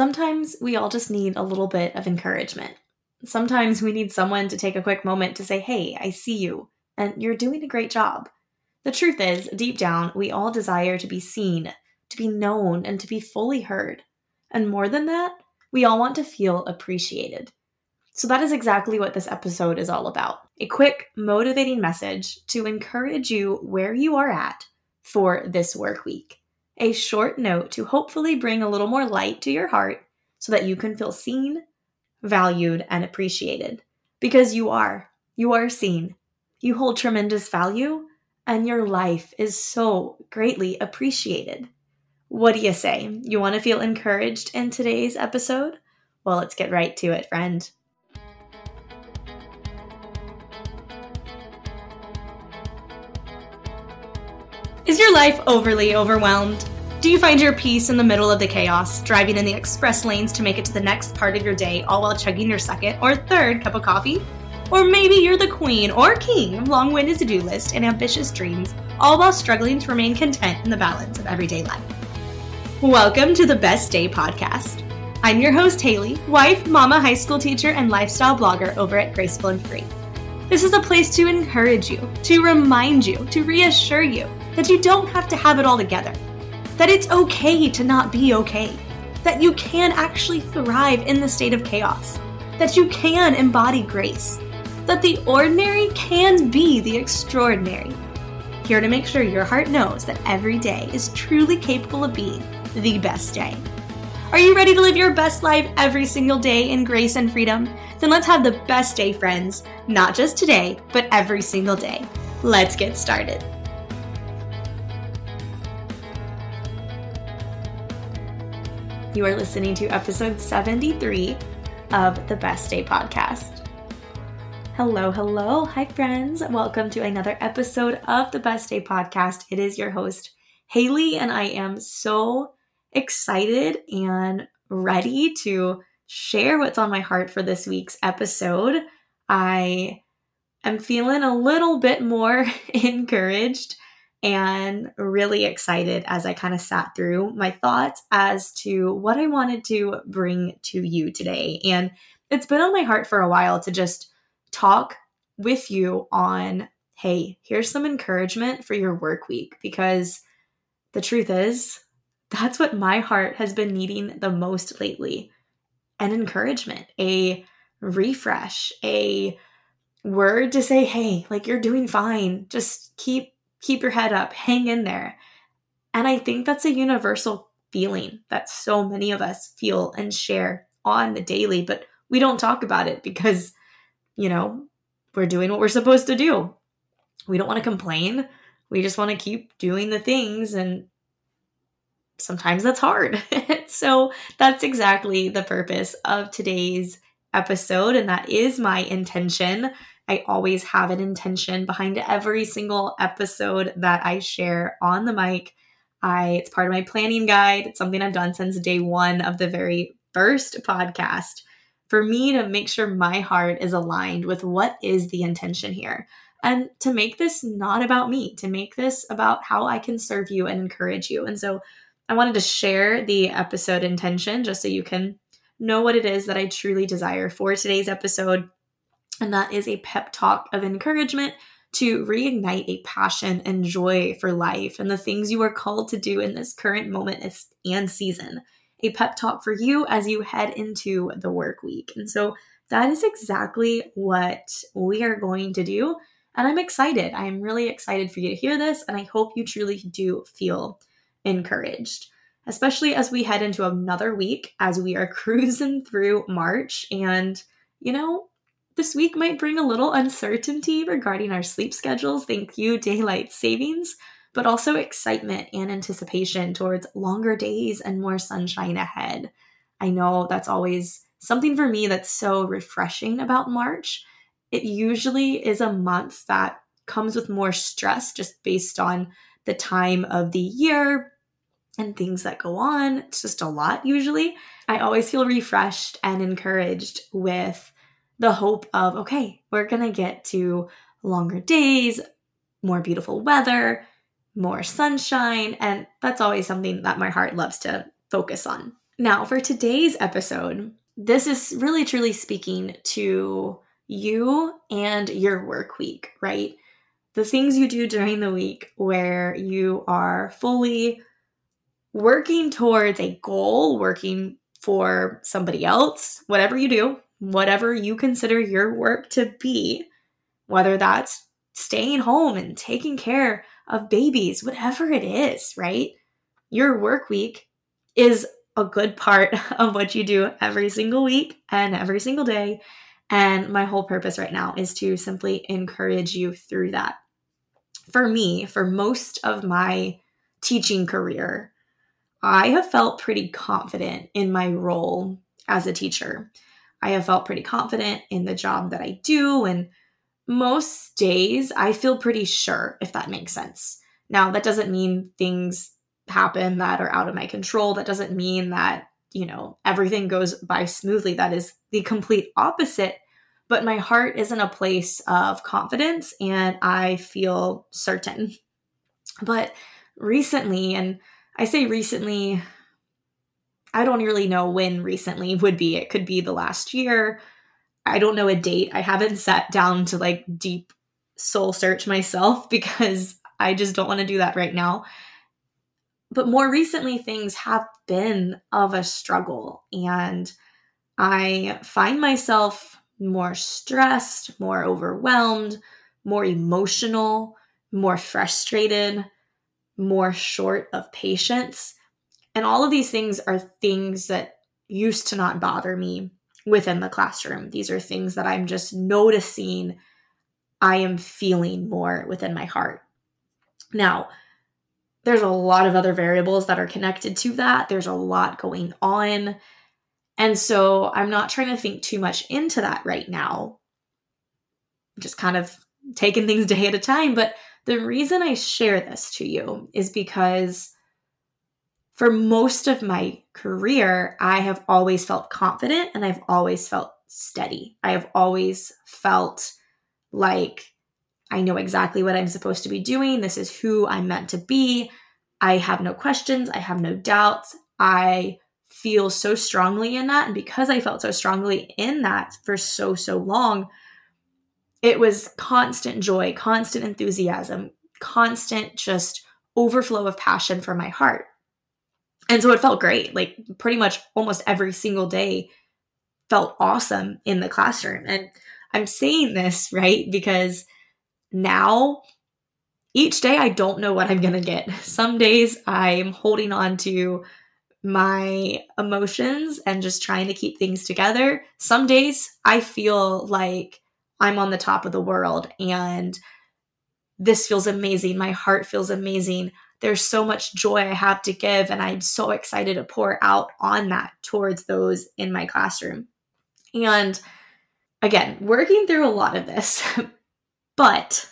Sometimes we all just need a little bit of encouragement. Sometimes we need someone to take a quick moment to say, Hey, I see you, and you're doing a great job. The truth is, deep down, we all desire to be seen, to be known, and to be fully heard. And more than that, we all want to feel appreciated. So, that is exactly what this episode is all about a quick, motivating message to encourage you where you are at for this work week. A short note to hopefully bring a little more light to your heart so that you can feel seen, valued, and appreciated. Because you are. You are seen. You hold tremendous value, and your life is so greatly appreciated. What do you say? You want to feel encouraged in today's episode? Well, let's get right to it, friend. Is your life overly overwhelmed? Do you find your peace in the middle of the chaos, driving in the express lanes to make it to the next part of your day, all while chugging your second or third cup of coffee? Or maybe you're the queen or king of long winded to do lists and ambitious dreams, all while struggling to remain content in the balance of everyday life. Welcome to the Best Day Podcast. I'm your host, Haley, wife, mama, high school teacher, and lifestyle blogger over at Graceful and Free. This is a place to encourage you, to remind you, to reassure you that you don't have to have it all together that it's okay to not be okay, that you can actually thrive in the state of chaos, that you can embody grace, that the ordinary can be the extraordinary. Here to make sure your heart knows that every day is truly capable of being the best day. Are you ready to live your best life every single day in grace and freedom? Then let's have the best day, friends. Not just today, but every single day. Let's get started. You are listening to episode 73 of the Best Day Podcast. Hello, hello. Hi, friends. Welcome to another episode of the Best Day Podcast. It is your host, Haley, and I am so excited and ready to share what's on my heart for this week's episode. I am feeling a little bit more encouraged and really excited as I kind of sat through my thoughts as to what I wanted to bring to you today. And it's been on my heart for a while to just talk with you on hey, here's some encouragement for your work week because the truth is, that's what my heart has been needing the most lately an encouragement, a refresh, a word to say, hey, like you're doing fine. Just keep keep your head up, hang in there. And I think that's a universal feeling that so many of us feel and share on the daily, but we don't talk about it because, you know, we're doing what we're supposed to do. We don't want to complain. We just want to keep doing the things and sometimes that's hard. so that's exactly the purpose of today's episode and that is my intention I always have an intention behind every single episode that I share on the mic. I it's part of my planning guide. It's something I've done since day 1 of the very first podcast for me to make sure my heart is aligned with what is the intention here. And to make this not about me, to make this about how I can serve you and encourage you. And so I wanted to share the episode intention just so you can know what it is that I truly desire for today's episode and that is a pep talk of encouragement to reignite a passion and joy for life and the things you are called to do in this current moment and season. A pep talk for you as you head into the work week. And so that is exactly what we are going to do. And I'm excited. I'm really excited for you to hear this. And I hope you truly do feel encouraged, especially as we head into another week as we are cruising through March. And, you know, this week might bring a little uncertainty regarding our sleep schedules, thank you, daylight savings, but also excitement and anticipation towards longer days and more sunshine ahead. I know that's always something for me that's so refreshing about March. It usually is a month that comes with more stress just based on the time of the year and things that go on. It's just a lot usually. I always feel refreshed and encouraged with the hope of, okay, we're going to get to longer days, more beautiful weather, more sunshine. And that's always something that my heart loves to focus on. Now, for today's episode, this is really truly speaking to you and your work week, right? The things you do during the week where you are fully working towards a goal, working for somebody else, whatever you do, whatever you consider your work to be, whether that's staying home and taking care of babies, whatever it is, right? Your work week is a good part of what you do every single week and every single day. And my whole purpose right now is to simply encourage you through that. For me, for most of my teaching career, I have felt pretty confident in my role as a teacher. I have felt pretty confident in the job that I do. And most days I feel pretty sure, if that makes sense. Now, that doesn't mean things happen that are out of my control. That doesn't mean that, you know, everything goes by smoothly. That is the complete opposite. But my heart is in a place of confidence and I feel certain. But recently, and I say recently, I don't really know when recently would be. It could be the last year. I don't know a date. I haven't sat down to like deep soul search myself because I just don't want to do that right now but more recently, things have been of a struggle, and I find myself more stressed, more overwhelmed, more emotional, more frustrated, more short of patience. And all of these things are things that used to not bother me within the classroom. These are things that I'm just noticing I am feeling more within my heart. Now, there's a lot of other variables that are connected to that. There's a lot going on. And so I'm not trying to think too much into that right now. just kind of taking things day at a time. But the reason I share this to you is because for most of my career, I have always felt confident and I've always felt steady. I have always felt like I know exactly what I'm supposed to be doing. This is who I'm meant to be. I have no questions. I have no doubts. I feel so strongly in that. And because I felt so strongly in that for so, so long, it was constant joy, constant enthusiasm, constant just overflow of passion from my heart. And so it felt great. Like pretty much almost every single day felt awesome in the classroom. And I'm saying this, right? Because now each day I don't know what I'm going to get. Some days I'm holding on to my emotions and just trying to keep things together. Some days I feel like I'm on the top of the world and this feels amazing. My heart feels amazing. There's so much joy I have to give, and I'm so excited to pour out on that towards those in my classroom. And again, working through a lot of this, but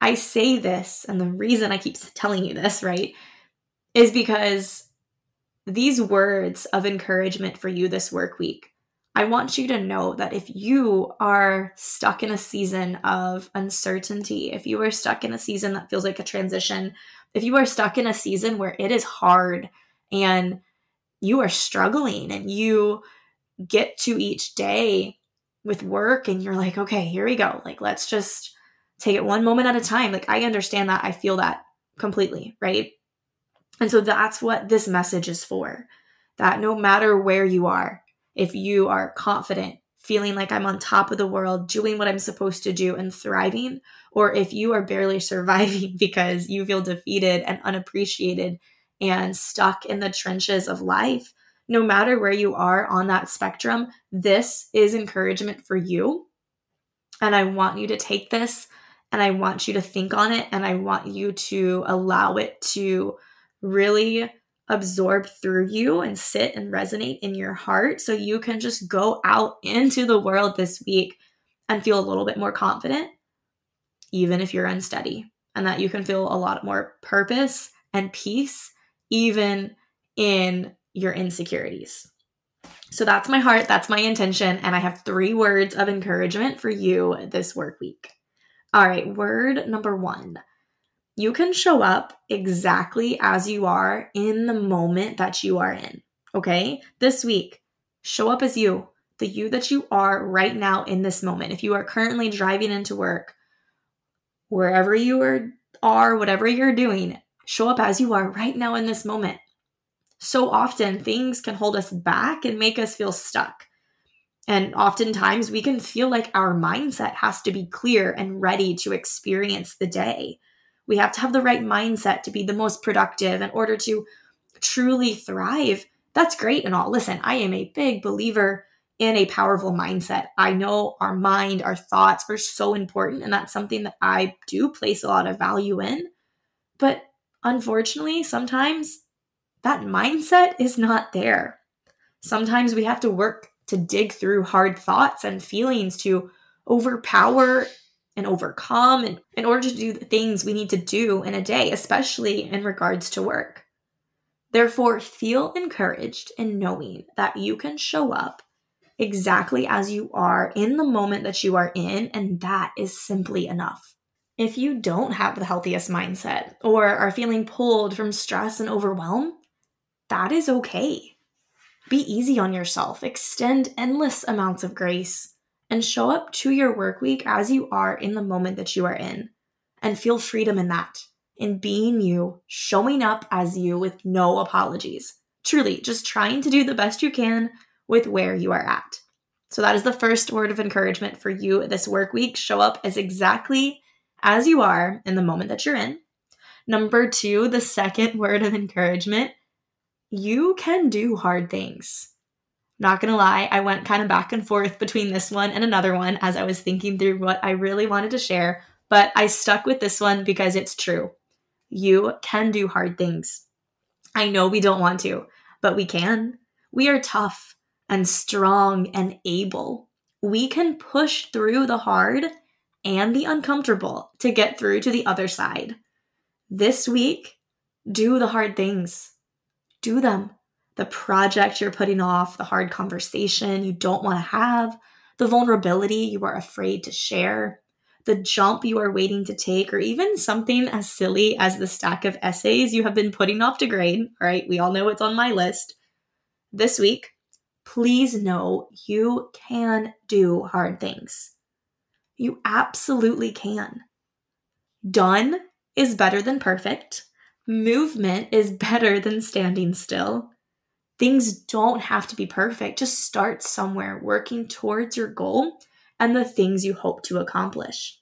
I say this, and the reason I keep telling you this, right, is because these words of encouragement for you this work week, I want you to know that if you are stuck in a season of uncertainty, if you are stuck in a season that feels like a transition, if you are stuck in a season where it is hard and you are struggling and you get to each day with work and you're like, okay, here we go. Like, let's just take it one moment at a time. Like I understand that. I feel that completely, right? And so that's what this message is for. That no matter where you are, if you are confident, feeling like I'm on top of the world, doing what I'm supposed to do and thriving, or if you are barely surviving because you feel defeated and unappreciated and stuck in the trenches of life, no matter where you are on that spectrum, this is encouragement for you. And I want you to take this and I want you to think on it and I want you to allow it to really absorb through you and sit and resonate in your heart so you can just go out into the world this week and feel a little bit more confident, even if you're unsteady, and that you can feel a lot more purpose and peace, even in your insecurities. So that's my heart, that's my intention, and I have three words of encouragement for you this work week. All right, word number one. You can show up exactly as you are in the moment that you are in. Okay. This week, show up as you, the you that you are right now in this moment. If you are currently driving into work, wherever you are, are whatever you're doing, show up as you are right now in this moment. So often things can hold us back and make us feel stuck. And oftentimes we can feel like our mindset has to be clear and ready to experience the day. We have to have the right mindset to be the most productive in order to truly thrive. That's great and all. Listen, I am a big believer in a powerful mindset. I know our mind, our thoughts are so important, and that's something that I do place a lot of value in. But unfortunately, sometimes that mindset is not there. Sometimes we have to work to dig through hard thoughts and feelings to overpower and overcome in, in order to do the things we need to do in a day, especially in regards to work. Therefore, feel encouraged in knowing that you can show up exactly as you are in the moment that you are in, and that is simply enough. If you don't have the healthiest mindset or are feeling pulled from stress and overwhelm, that is okay. Be easy on yourself, extend endless amounts of grace, and show up to your work week as you are in the moment that you are in. And feel freedom in that, in being you, showing up as you with no apologies. Truly, just trying to do the best you can with where you are at. So, that is the first word of encouragement for you this work week. Show up as exactly as you are in the moment that you're in. Number two, the second word of encouragement you can do hard things. Not gonna lie, I went kind of back and forth between this one and another one as I was thinking through what I really wanted to share, but I stuck with this one because it's true. You can do hard things. I know we don't want to, but we can. We are tough and strong and able. We can push through the hard and the uncomfortable to get through to the other side. This week, do the hard things do them. The project you're putting off, the hard conversation you don't want to have, the vulnerability you are afraid to share, the jump you are waiting to take, or even something as silly as the stack of essays you have been putting off to grade. All right, we all know it's on my list. This week, please know you can do hard things. You absolutely can. Done is better than perfect. Movement is better than standing still. Things don't have to be perfect. Just start somewhere working towards your goal and the things you hope to accomplish.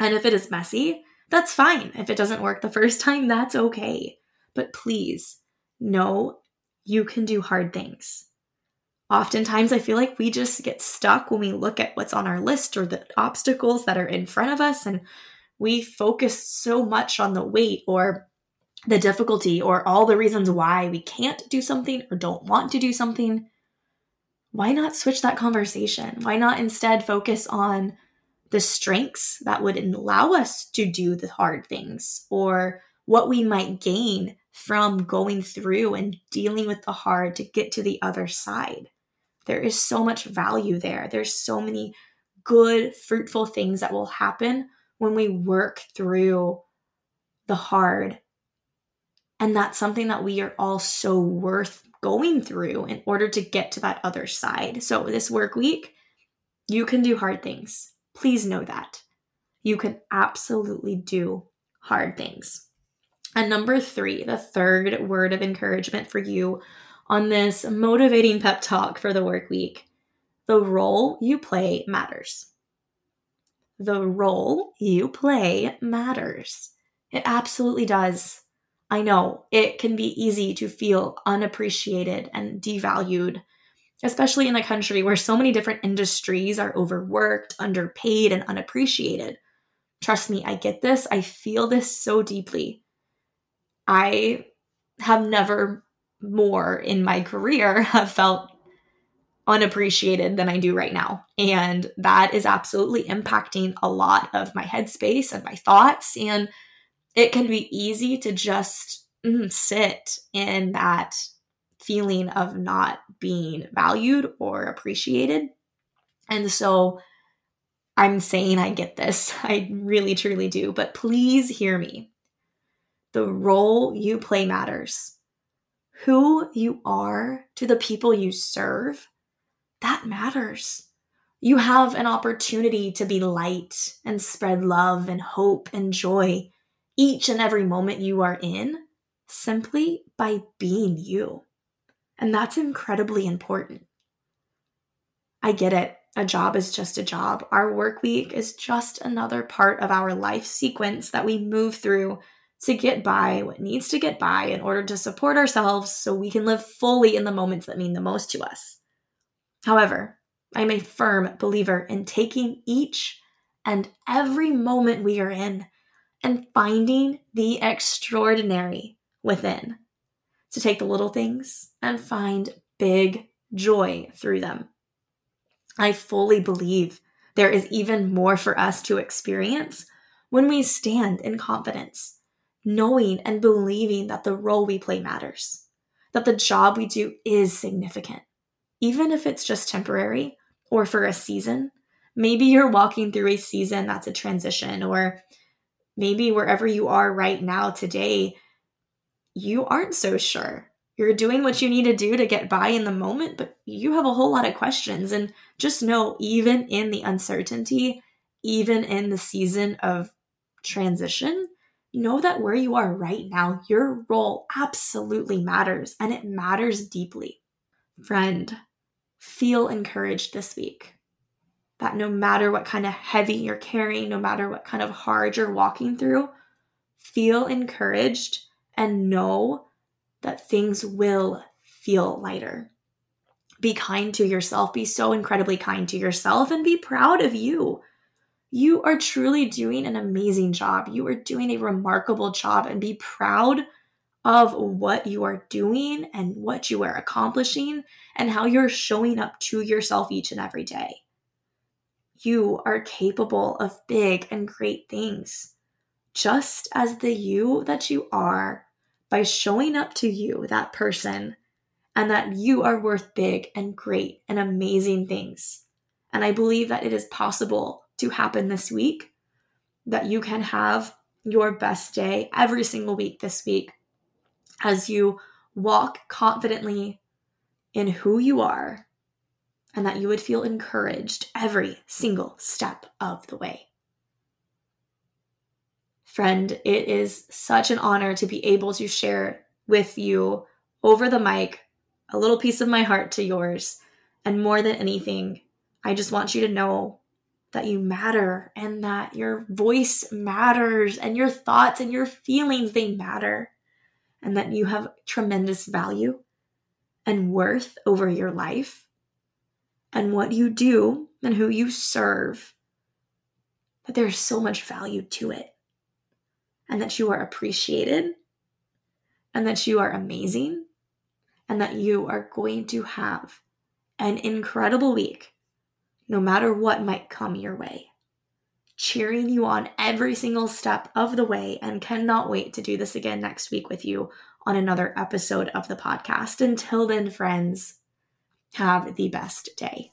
And if it is messy, that's fine. If it doesn't work the first time, that's okay. But please know you can do hard things. Oftentimes, I feel like we just get stuck when we look at what's on our list or the obstacles that are in front of us, and we focus so much on the weight or the difficulty or all the reasons why we can't do something or don't want to do something, why not switch that conversation? Why not instead focus on the strengths that would allow us to do the hard things or what we might gain from going through and dealing with the hard to get to the other side? There is so much value there. There's so many good, fruitful things that will happen when we work through the hard and that's something that we are all so worth going through in order to get to that other side. So, this work week, you can do hard things. Please know that. You can absolutely do hard things. And number three, the third word of encouragement for you on this motivating pep talk for the work week the role you play matters. The role you play matters. It absolutely does. I know it can be easy to feel unappreciated and devalued, especially in a country where so many different industries are overworked, underpaid, and unappreciated. Trust me, I get this. I feel this so deeply. I have never more in my career have felt unappreciated than I do right now. And that is absolutely impacting a lot of my headspace and my thoughts. And it can be easy to just mm, sit in that feeling of not being valued or appreciated. And so I'm saying I get this. I really, truly do. But please hear me. The role you play matters. who you are to the people you serve, that matters. You have an opportunity to be light and spread love and hope and joy each and every moment you are in simply by being you. And that's incredibly important. I get it. A job is just a job. Our work week is just another part of our life sequence that we move through to get by what needs to get by in order to support ourselves so we can live fully in the moments that mean the most to us. However, I'm a firm believer in taking each and every moment we are in and finding the extraordinary within. To take the little things and find big joy through them. I fully believe there is even more for us to experience when we stand in confidence, knowing and believing that the role we play matters, that the job we do is significant, even if it's just temporary or for a season. Maybe you're walking through a season that's a transition, or maybe wherever you are right now today, you aren't so sure you're doing what you need to do to get by in the moment, but you have a whole lot of questions. And just know, even in the uncertainty, even in the season of transition, know that where you are right now, your role absolutely matters and it matters deeply. Friend, feel encouraged this week that no matter what kind of heavy you're carrying, no matter what kind of hard you're walking through, feel encouraged and know that things will feel lighter. Be kind to yourself. Be so incredibly kind to yourself and be proud of you. You are truly doing an amazing job. You are doing a remarkable job and be proud of what you are doing and what you are accomplishing and how you're showing up to yourself each and every day. You are capable of big and great things, just as the you that you are by showing up to you, that person, and that you are worth big and great and amazing things. And I believe that it is possible to happen this week, that you can have your best day every single week this week as you walk confidently in who you are and that you would feel encouraged every single step of the way. Friend, it is such an honor to be able to share with you over the mic a little piece of my heart to yours. And more than anything, I just want you to know that you matter and that your voice matters and your thoughts and your feelings they matter and that you have tremendous value and worth over your life and what you do and who you serve that there's so much value to it and that you are appreciated and that you are amazing and that you are going to have an incredible week no matter what might come your way. Cheering you on every single step of the way and cannot wait to do this again next week with you on another episode of the podcast. Until then, friends, have the best day.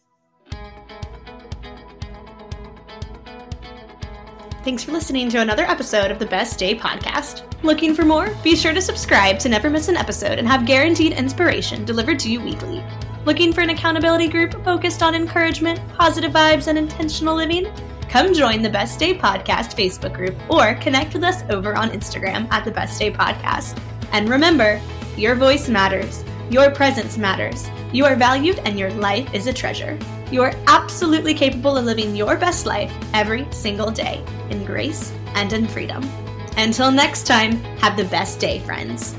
Thanks for listening to another episode of the Best Day podcast. Looking for more? Be sure to subscribe to never miss an episode and have guaranteed inspiration delivered to you weekly. Looking for an accountability group focused on encouragement, positive vibes, and intentional living? Come join the Best Day Podcast Facebook group or connect with us over on Instagram at the Best Day Podcast. And remember, your voice matters, your presence matters, you are valued, and your life is a treasure. You are absolutely capable of living your best life every single day in grace and in freedom. Until next time, have the best day, friends.